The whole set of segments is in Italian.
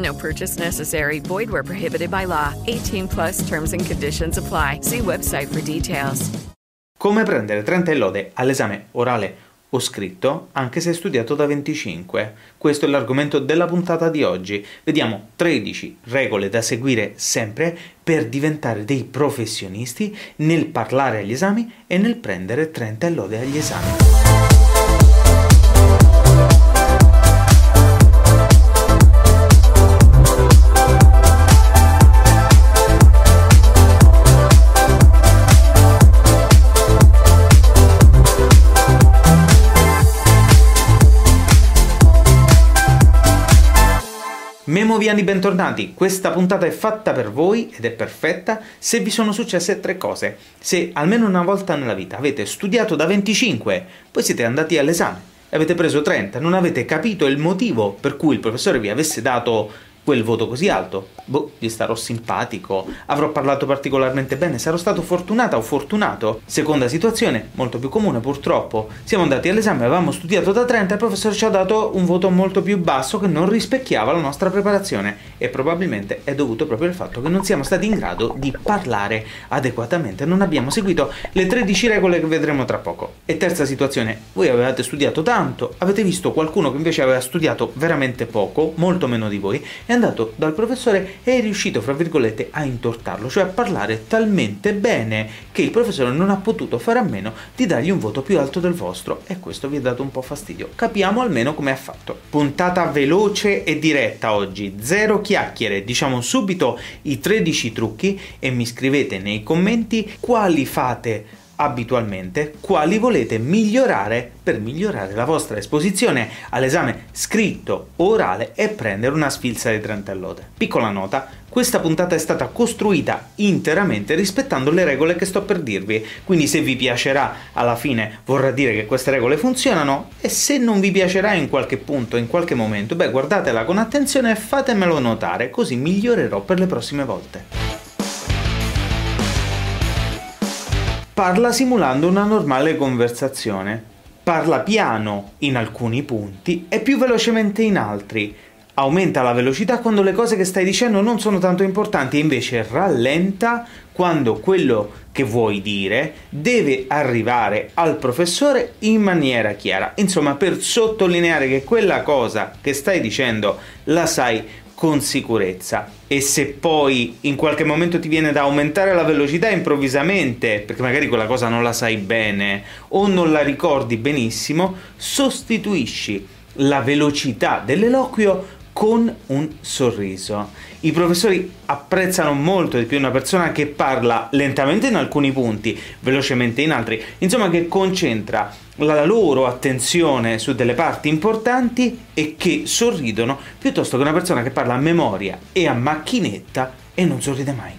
No purchase necessary. Void where prohibited by law. 18 plus terms and conditions apply. See website for details. Come prendere 30 lode all'esame orale o scritto anche se studiato da 25. Questo è l'argomento della puntata di oggi. Vediamo 13 regole da seguire sempre per diventare dei professionisti nel parlare agli esami e nel prendere 30 lode agli esami. Memoviani bentornati, questa puntata è fatta per voi ed è perfetta se vi sono successe tre cose. Se almeno una volta nella vita avete studiato da 25, poi siete andati all'esame e avete preso 30, non avete capito il motivo per cui il professore vi avesse dato quel voto così alto. Boh, gli starò simpatico, avrò parlato particolarmente bene, sarò stato fortunata o fortunato. Seconda situazione, molto più comune purtroppo. Siamo andati all'esame, avevamo studiato da 30 e il professore ci ha dato un voto molto più basso che non rispecchiava la nostra preparazione e probabilmente è dovuto proprio al fatto che non siamo stati in grado di parlare adeguatamente, non abbiamo seguito le 13 regole che vedremo tra poco. E terza situazione, voi avevate studiato tanto, avete visto qualcuno che invece aveva studiato veramente poco, molto meno di voi, è andato dal professore e è riuscito, fra virgolette, a intortarlo, cioè a parlare talmente bene che il professore non ha potuto fare a meno di dargli un voto più alto del vostro e questo vi ha dato un po' fastidio. Capiamo almeno come ha fatto. Puntata veloce e diretta oggi, zero chiacchiere, diciamo subito i 13 trucchi e mi scrivete nei commenti quali fate abitualmente quali volete migliorare per migliorare la vostra esposizione all'esame scritto orale e prendere una sfilza di 30 lode. Piccola nota, questa puntata è stata costruita interamente rispettando le regole che sto per dirvi, quindi se vi piacerà alla fine vorrà dire che queste regole funzionano e se non vi piacerà in qualche punto, in qualche momento, beh guardatela con attenzione e fatemelo notare, così migliorerò per le prossime volte. Parla simulando una normale conversazione. Parla piano in alcuni punti e più velocemente in altri. Aumenta la velocità quando le cose che stai dicendo non sono tanto importanti e invece rallenta quando quello che vuoi dire deve arrivare al professore in maniera chiara. Insomma, per sottolineare che quella cosa che stai dicendo la sai con sicurezza e se poi in qualche momento ti viene da aumentare la velocità improvvisamente, perché magari quella cosa non la sai bene o non la ricordi benissimo, sostituisci la velocità dell'eloquio con un sorriso. I professori apprezzano molto di più una persona che parla lentamente in alcuni punti, velocemente in altri, insomma che concentra la loro attenzione su delle parti importanti e che sorridono piuttosto che una persona che parla a memoria e a macchinetta e non sorride mai.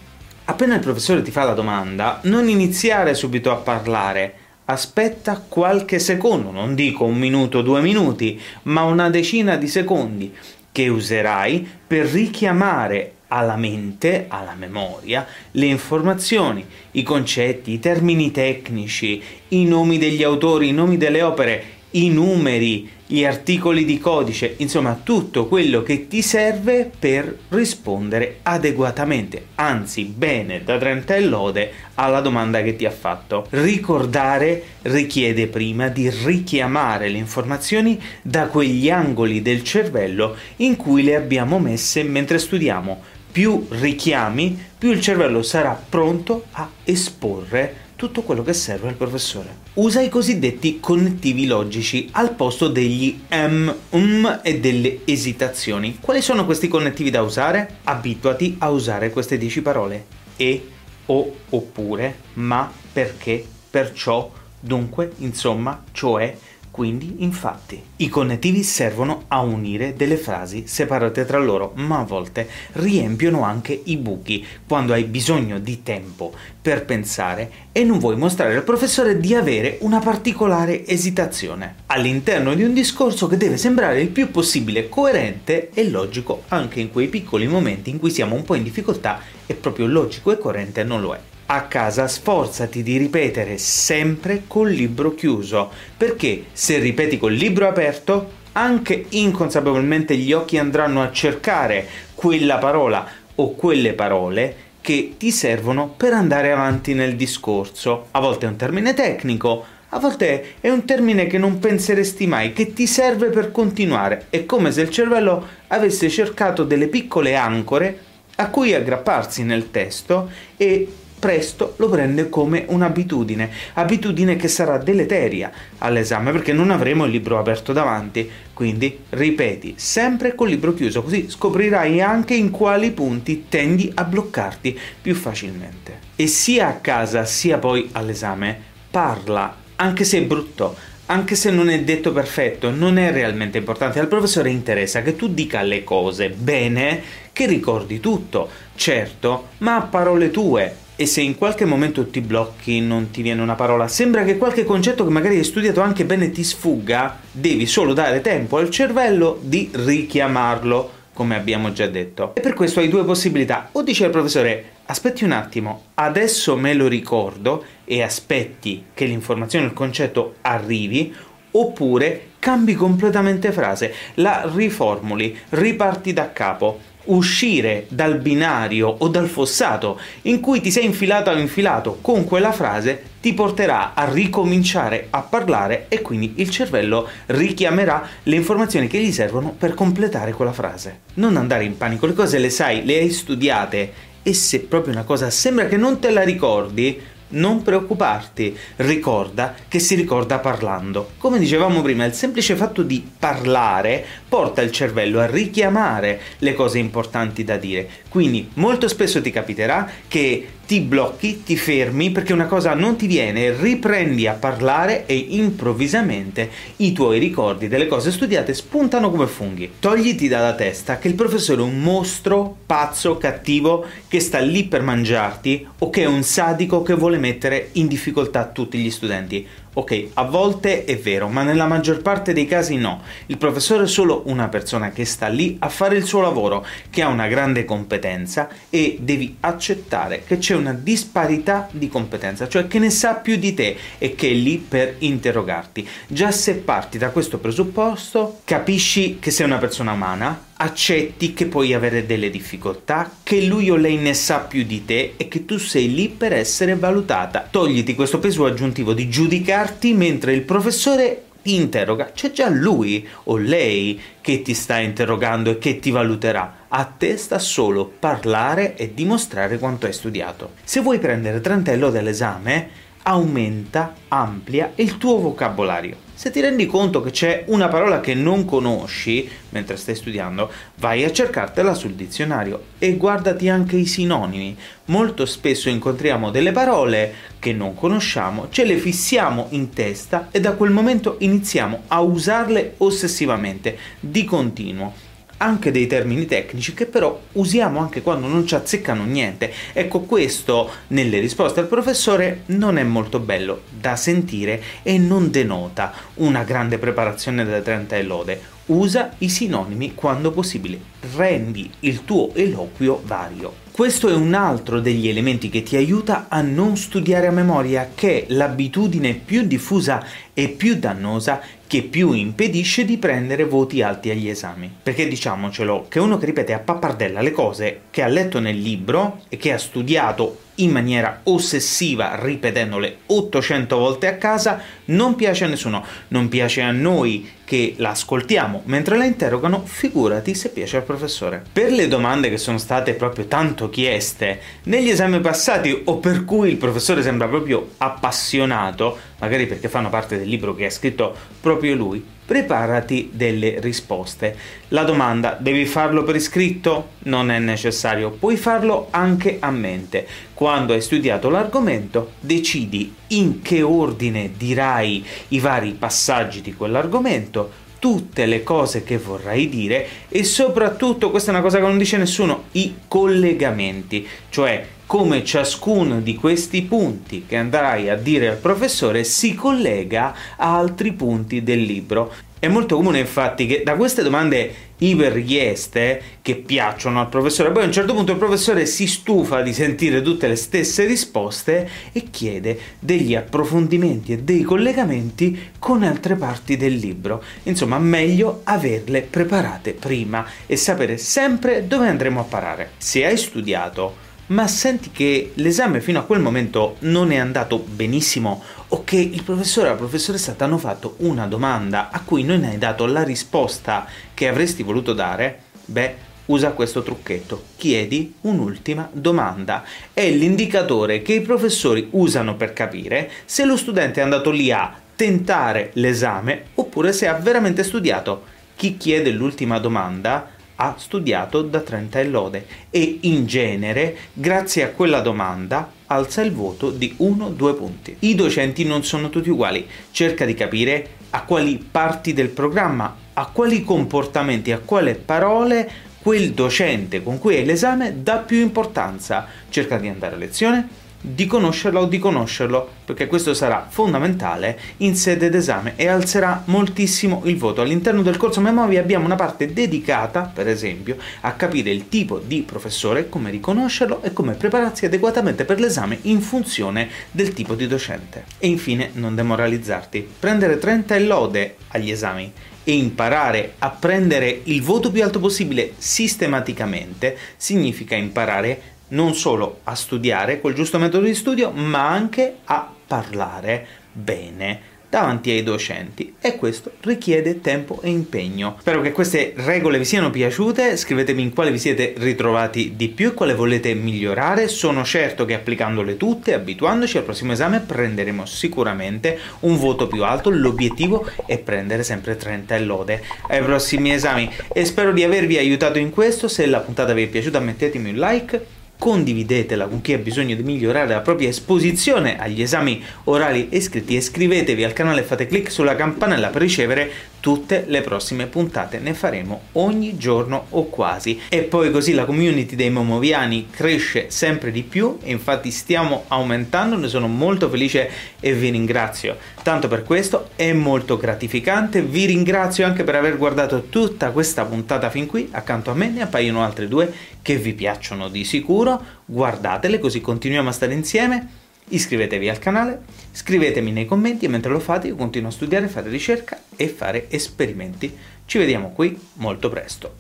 Appena il professore ti fa la domanda, non iniziare subito a parlare, aspetta qualche secondo, non dico un minuto due minuti, ma una decina di secondi che userai per richiamare alla mente, alla memoria, le informazioni, i concetti, i termini tecnici, i nomi degli autori, i nomi delle opere, i numeri, gli articoli di codice, insomma tutto quello che ti serve per rispondere adeguatamente, anzi bene da Trenta e lode alla domanda che ti ha fatto. Ricordare richiede prima di richiamare le informazioni da quegli angoli del cervello in cui le abbiamo messe mentre studiamo. Più richiami, più il cervello sarà pronto a esporre tutto quello che serve al professore. Usa i cosiddetti connettivi logici al posto degli m, um e delle esitazioni. Quali sono questi connettivi da usare? Abituati a usare queste 10 parole. E, o, oppure, ma, perché, perciò, dunque, insomma, cioè, quindi, infatti, i connettivi servono a unire delle frasi separate tra loro, ma a volte riempiono anche i buchi quando hai bisogno di tempo per pensare e non vuoi mostrare al professore di avere una particolare esitazione. All'interno di un discorso che deve sembrare il più possibile coerente e logico anche in quei piccoli momenti in cui siamo un po' in difficoltà e proprio logico e coerente non lo è a casa sforzati di ripetere sempre col libro chiuso, perché se ripeti col libro aperto, anche inconsapevolmente gli occhi andranno a cercare quella parola o quelle parole che ti servono per andare avanti nel discorso. A volte è un termine tecnico, a volte è un termine che non penseresti mai, che ti serve per continuare. È come se il cervello avesse cercato delle piccole ancore a cui aggrapparsi nel testo e presto lo prende come un'abitudine, abitudine che sarà deleteria all'esame perché non avremo il libro aperto davanti. Quindi ripeti sempre col libro chiuso, così scoprirai anche in quali punti tendi a bloccarti più facilmente. E sia a casa sia poi all'esame, parla, anche se è brutto, anche se non è detto perfetto, non è realmente importante. Al professore interessa che tu dica le cose bene, che ricordi tutto, certo, ma a parole tue, e se in qualche momento ti blocchi, non ti viene una parola, sembra che qualche concetto che magari hai studiato anche bene ti sfugga, devi solo dare tempo al cervello di richiamarlo, come abbiamo già detto. E per questo hai due possibilità. O dici al professore, aspetti un attimo, adesso me lo ricordo e aspetti che l'informazione, il concetto arrivi, oppure cambi completamente frase, la riformuli, riparti da capo uscire dal binario o dal fossato in cui ti sei infilato o infilato con quella frase ti porterà a ricominciare a parlare e quindi il cervello richiamerà le informazioni che gli servono per completare quella frase. Non andare in panico, le cose le sai, le hai studiate e se proprio una cosa sembra che non te la ricordi, non preoccuparti, ricorda che si ricorda parlando. Come dicevamo prima, il semplice fatto di parlare porta il cervello a richiamare le cose importanti da dire. Quindi molto spesso ti capiterà che ti blocchi, ti fermi perché una cosa non ti viene, riprendi a parlare e improvvisamente i tuoi ricordi delle cose studiate spuntano come funghi. Togliti dalla testa che il professore è un mostro pazzo, cattivo, che sta lì per mangiarti o che è un sadico che vuole mettere in difficoltà tutti gli studenti. Ok, a volte è vero, ma nella maggior parte dei casi no. Il professore è solo una persona che sta lì a fare il suo lavoro, che ha una grande competenza e devi accettare che c'è una disparità di competenza, cioè che ne sa più di te e che è lì per interrogarti. Già se parti da questo presupposto, capisci che sei una persona umana, accetti che puoi avere delle difficoltà, che lui o lei ne sa più di te e che tu sei lì per essere valutata. Togliti questo peso aggiuntivo di giudicarti mentre il professore ti interroga, c'è già lui o lei che ti sta interrogando e che ti valuterà. A te sta solo parlare e dimostrare quanto hai studiato. Se vuoi prendere trentello dell'esame, aumenta, amplia il tuo vocabolario. Se ti rendi conto che c'è una parola che non conosci mentre stai studiando, vai a cercartela sul dizionario e guardati anche i sinonimi. Molto spesso incontriamo delle parole che non conosciamo, ce le fissiamo in testa e da quel momento iniziamo a usarle ossessivamente, di continuo anche dei termini tecnici che però usiamo anche quando non ci azzeccano niente. Ecco, questo nelle risposte al professore non è molto bello da sentire e non denota una grande preparazione da 30 e lode. Usa i sinonimi quando possibile, rendi il tuo eloquio vario. Questo è un altro degli elementi che ti aiuta a non studiare a memoria, che è l'abitudine più diffusa e più dannosa che più impedisce di prendere voti alti agli esami. Perché diciamocelo, che uno che ripete a pappardella le cose che ha letto nel libro e che ha studiato in maniera ossessiva, ripetendole 800 volte a casa, non piace a nessuno. Non piace a noi che la ascoltiamo mentre la interrogano, figurati se piace al professore. Per le domande che sono state proprio tanto chieste negli esami passati o per cui il professore sembra proprio appassionato, magari perché fanno parte del libro che ha scritto proprio lui, preparati delle risposte. La domanda devi farlo per iscritto? Non è necessario, puoi farlo anche a mente. Quando hai studiato l'argomento, decidi in che ordine dirai i vari passaggi di quell'argomento, tutte le cose che vorrai dire e soprattutto, questa è una cosa che non dice nessuno, i collegamenti, cioè come ciascuno di questi punti che andrai a dire al professore si collega a altri punti del libro. È molto comune infatti che da queste domande iper richieste che piacciono al professore, poi a un certo punto il professore si stufa di sentire tutte le stesse risposte e chiede degli approfondimenti e dei collegamenti con altre parti del libro. Insomma, meglio averle preparate prima e sapere sempre dove andremo a parare. Se hai studiato ma senti che l'esame fino a quel momento non è andato benissimo o che il professore o la professoressa ti hanno fatto una domanda a cui non hai dato la risposta che avresti voluto dare, beh, usa questo trucchetto. Chiedi un'ultima domanda. È l'indicatore che i professori usano per capire se lo studente è andato lì a tentare l'esame oppure se ha veramente studiato. Chi chiede l'ultima domanda ha studiato da 30 e lode e in genere, grazie a quella domanda, alza il voto di 1-2 punti. I docenti non sono tutti uguali, cerca di capire a quali parti del programma, a quali comportamenti, a quale parole quel docente con cui hai l'esame dà più importanza. Cerca di andare a lezione, di conoscerla o di conoscerlo, perché questo sarà fondamentale in sede d'esame e alzerà moltissimo il voto. All'interno del corso memoria abbiamo una parte dedicata, per esempio, a capire il tipo di professore, come riconoscerlo e come prepararsi adeguatamente per l'esame in funzione del tipo di docente. E infine, non demoralizzarti, prendere 30 e lode agli esami e imparare a prendere il voto più alto possibile sistematicamente significa imparare non solo a studiare col giusto metodo di studio, ma anche a parlare bene davanti ai docenti. E questo richiede tempo e impegno. Spero che queste regole vi siano piaciute, scrivetemi in quale vi siete ritrovati di più e quale volete migliorare, sono certo che applicandole tutte, abituandoci al prossimo esame prenderemo sicuramente un voto più alto, l'obiettivo è prendere sempre 30 e lode ai prossimi esami. E spero di avervi aiutato in questo, se la puntata vi è piaciuta mettetemi un like condividetela con chi ha bisogno di migliorare la propria esposizione agli esami orali e scritti. Iscrivetevi al canale e fate clic sulla campanella per ricevere tutte le prossime puntate ne faremo ogni giorno o quasi. E poi così la community dei momoviani cresce sempre di più e infatti stiamo aumentando ne sono molto felice e vi ringrazio. Tanto per questo è molto gratificante. Vi ringrazio anche per aver guardato tutta questa puntata fin qui. Accanto a me ne appaiono altre due che vi piacciono di sicuro. Guardatele così continuiamo a stare insieme iscrivetevi al canale, scrivetemi nei commenti e mentre lo fate io continuo a studiare, fare ricerca e fare esperimenti. Ci vediamo qui molto presto.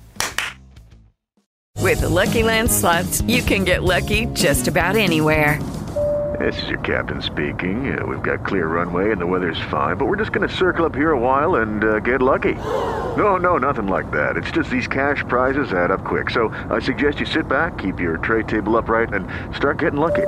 With the Lucky Land slots, you can get lucky just about anywhere. This is your captain speaking. Uh, we've got clear runway and the weather's fine, but we're just going to circle up here a while and uh, get lucky. No, no, nothing like that. It's just these cash prizes add up quick. So I suggest you sit back, keep your tray table upright, and start getting lucky.